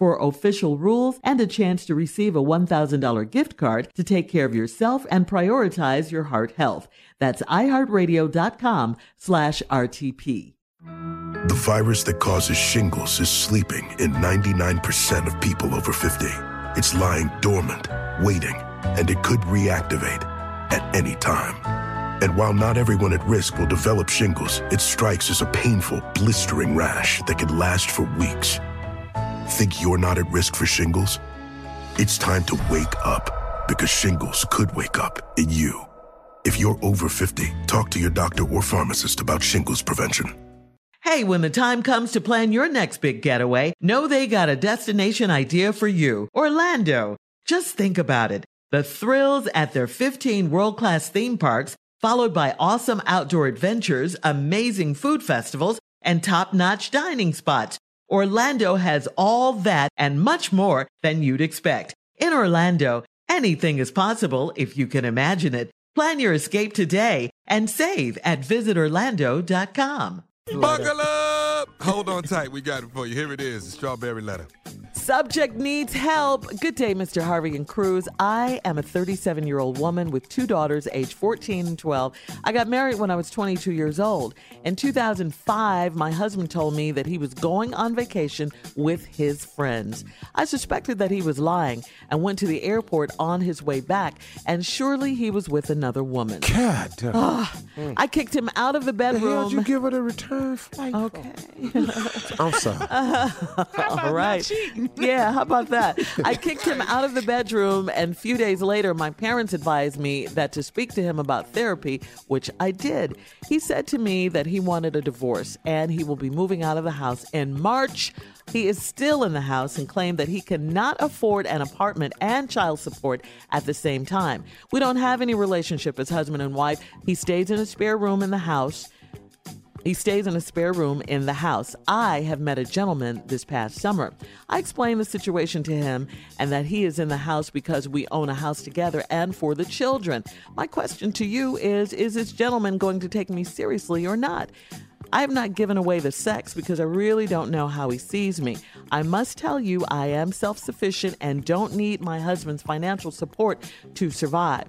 for official rules and a chance to receive a $1,000 gift card to take care of yourself and prioritize your heart health. That's iHeartRadio.com slash RTP. The virus that causes shingles is sleeping in 99% of people over 50. It's lying dormant, waiting, and it could reactivate at any time. And while not everyone at risk will develop shingles, it strikes as a painful, blistering rash that can last for weeks. Think you're not at risk for shingles? It's time to wake up because shingles could wake up in you. If you're over 50, talk to your doctor or pharmacist about shingles prevention. Hey, when the time comes to plan your next big getaway, know they got a destination idea for you. Orlando. Just think about it. The thrills at their 15 world-class theme parks, followed by awesome outdoor adventures, amazing food festivals, and top-notch dining spots. Orlando has all that and much more than you'd expect. In Orlando, anything is possible if you can imagine it. Plan your escape today and save at visitorlando.com. Buckle up! Hold on tight. We got it for you. Here it is the strawberry letter. Subject needs help. Good day, Mr. Harvey and Cruz. I am a 37 year old woman with two daughters, age 14 and 12. I got married when I was 22 years old. In 2005, my husband told me that he was going on vacation with his friends. I suspected that he was lying and went to the airport on his way back, and surely he was with another woman. God. Ah, I kicked him out of the the hell bedroom. did you give her the return flight? Okay. I'm sorry. All right. Yeah, how about that? I kicked him out of the bedroom, and a few days later, my parents advised me that to speak to him about therapy, which I did. He said to me that he wanted a divorce and he will be moving out of the house in March. He is still in the house and claimed that he cannot afford an apartment and child support at the same time. We don't have any relationship as husband and wife. He stays in a spare room in the house. He stays in a spare room in the house. I have met a gentleman this past summer. I explained the situation to him and that he is in the house because we own a house together and for the children. My question to you is Is this gentleman going to take me seriously or not? I have not given away the sex because I really don't know how he sees me. I must tell you, I am self sufficient and don't need my husband's financial support to survive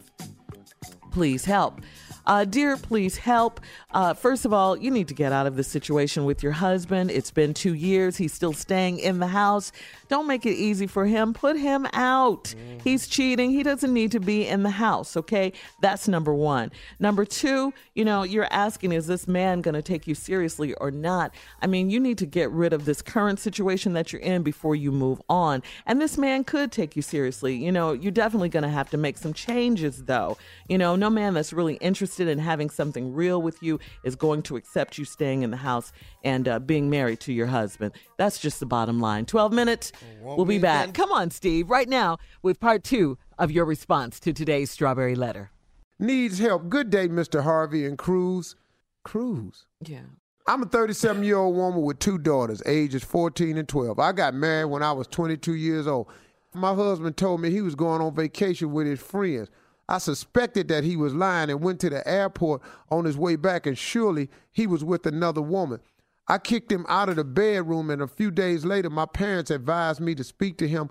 please help. Uh, dear, please help. Uh, first of all, you need to get out of this situation with your husband. It's been two years. He's still staying in the house. Don't make it easy for him. Put him out. He's cheating. He doesn't need to be in the house, okay? That's number one. Number two, you know, you're asking, is this man going to take you seriously or not? I mean, you need to get rid of this current situation that you're in before you move on. And this man could take you seriously. You know, you're definitely going to have to make some changes, though. You know, no man that's really interested in having something real with you is going to accept you staying in the house and uh, being married to your husband. That's just the bottom line. 12 minutes. We'll be back. Come on, Steve, right now with part two of your response to today's Strawberry Letter. Needs help. Good day, Mr. Harvey and Cruz. Cruz. Yeah. I'm a 37 year old woman with two daughters, ages 14 and 12. I got married when I was 22 years old. My husband told me he was going on vacation with his friends. I suspected that he was lying and went to the airport on his way back, and surely he was with another woman. I kicked him out of the bedroom, and a few days later, my parents advised me to speak to him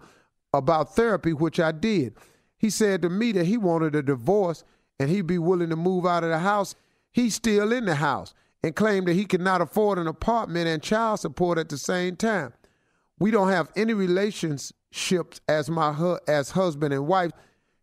about therapy, which I did. He said to me that he wanted a divorce and he'd be willing to move out of the house. He's still in the house and claimed that he could not afford an apartment and child support at the same time. We don't have any relationships as my hu- as husband and wife.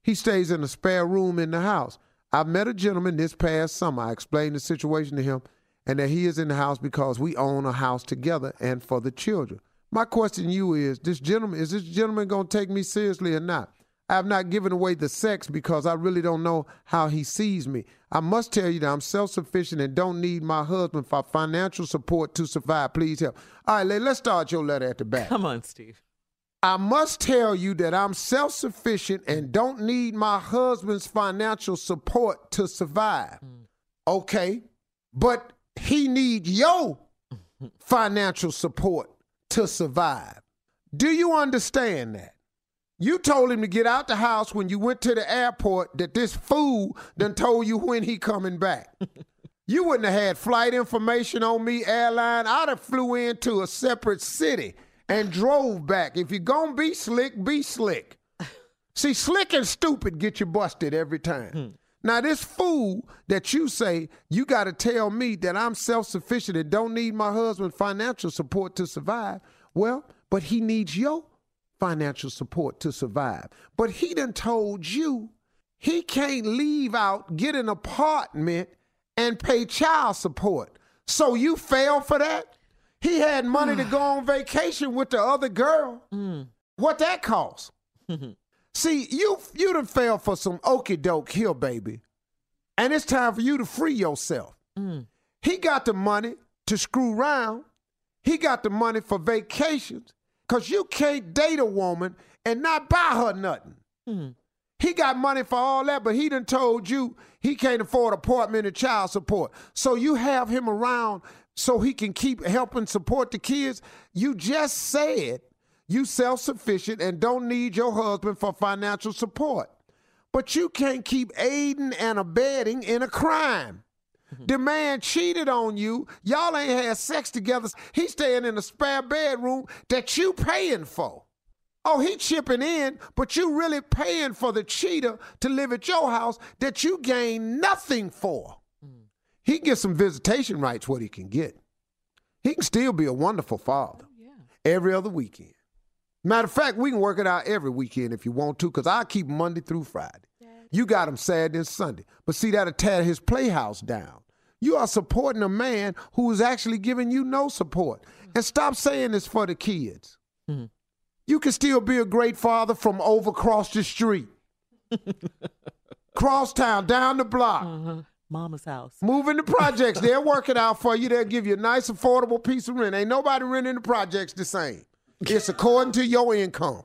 He stays in a spare room in the house. I met a gentleman this past summer. I explained the situation to him and that he is in the house because we own a house together and for the children. My question to you is this gentleman is this gentleman going to take me seriously or not? I have not given away the sex because I really don't know how he sees me. I must tell you that I'm self sufficient and don't need my husband for financial support to survive. Please help. All right, let's start your letter at the back. Come on, Steve. I must tell you that I'm self sufficient and don't need my husband's financial support to survive. Mm. Okay, but he need your financial support to survive. Do you understand that? You told him to get out the house when you went to the airport that this fool done told you when he coming back. you wouldn't have had flight information on me, airline. I'd have flew into a separate city and drove back. If you're gonna be slick, be slick. See, slick and stupid get you busted every time. Hmm. Now, this fool that you say, you got to tell me that I'm self sufficient and don't need my husband's financial support to survive. Well, but he needs your financial support to survive. But he done told you he can't leave out, get an apartment, and pay child support. So you fell for that? He had money to go on vacation with the other girl. Mm. What that cost? See, you you done fell for some okey doke here, baby. And it's time for you to free yourself. Mm. He got the money to screw around. He got the money for vacations. Cause you can't date a woman and not buy her nothing. Mm. He got money for all that, but he done told you he can't afford apartment and child support. So you have him around so he can keep helping support the kids. You just said you self-sufficient and don't need your husband for financial support. But you can't keep aiding and abetting in a crime. The man cheated on you. Y'all ain't had sex together. He's staying in a spare bedroom that you paying for. Oh, he chipping in, but you really paying for the cheater to live at your house that you gain nothing for. He gets some visitation rights what he can get. He can still be a wonderful father oh, every other weekend. Matter of fact, we can work it out every weekend if you want to, because I keep Monday through Friday. You got him Saturday and Sunday. But see, that'll tear his playhouse down. You are supporting a man who is actually giving you no support. Mm-hmm. And stop saying it's for the kids. Mm-hmm. You can still be a great father from over across the street. Cross town, down the block. Mm-hmm. Mama's house. Moving in the projects. They'll work it out for you. They'll give you a nice, affordable piece of rent. Ain't nobody renting the projects the same. It's according to your income.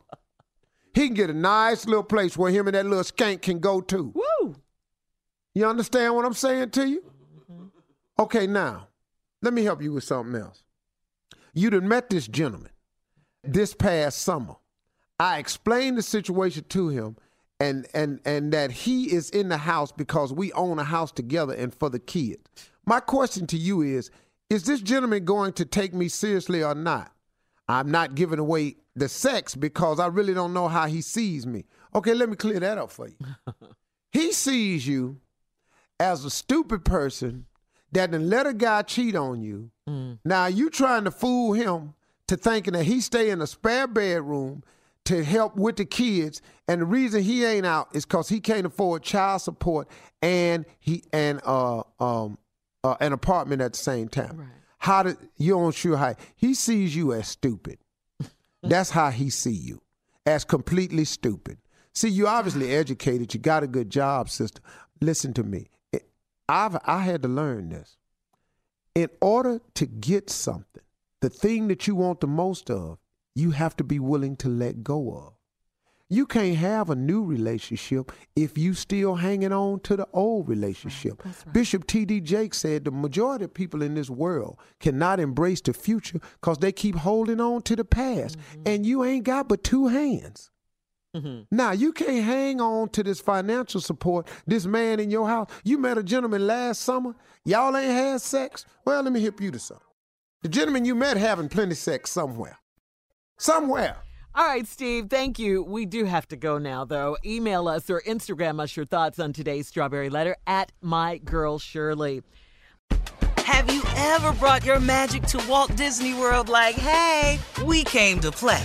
He can get a nice little place where him and that little skank can go to. Woo! You understand what I'm saying to you? Mm-hmm. Okay, now, let me help you with something else. You done met this gentleman this past summer. I explained the situation to him and and and that he is in the house because we own a house together and for the kids. My question to you is is this gentleman going to take me seriously or not? I'm not giving away the sex because I really don't know how he sees me. Okay, let me clear that up for you. he sees you as a stupid person that done let a guy cheat on you. Now you trying to fool him to thinking that he stay in a spare bedroom to help with the kids, and the reason he ain't out is because he can't afford child support and he and uh um uh, an apartment at the same time. How did you don't sure how he sees you as stupid? That's how he see you, as completely stupid. See, you obviously educated. You got a good job, sister. Listen to me. I've I had to learn this. In order to get something, the thing that you want the most of, you have to be willing to let go of. You can't have a new relationship if you still hanging on to the old relationship. Bishop T.D. Jakes said the majority of people in this world cannot embrace the future because they keep holding on to the past. And you ain't got but two hands. Mm-hmm. Now you can't hang on to this financial support. This man in your house. You met a gentleman last summer. Y'all ain't had sex. Well, let me hip you to something. The gentleman you met having plenty sex somewhere. Somewhere. All right, Steve, thank you. We do have to go now, though. Email us or Instagram us your thoughts on today's Strawberry Letter at My Girl Shirley. Have you ever brought your magic to Walt Disney World like, hey, we came to play?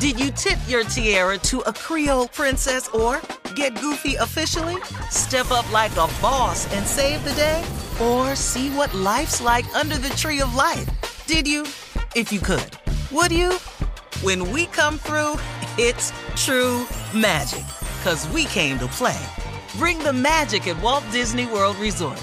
Did you tip your tiara to a Creole princess or get goofy officially? Step up like a boss and save the day? Or see what life's like under the tree of life? Did you? If you could. Would you? When we come through, it's true magic. Cause we came to play. Bring the magic at Walt Disney World Resort.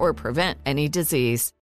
or prevent any disease.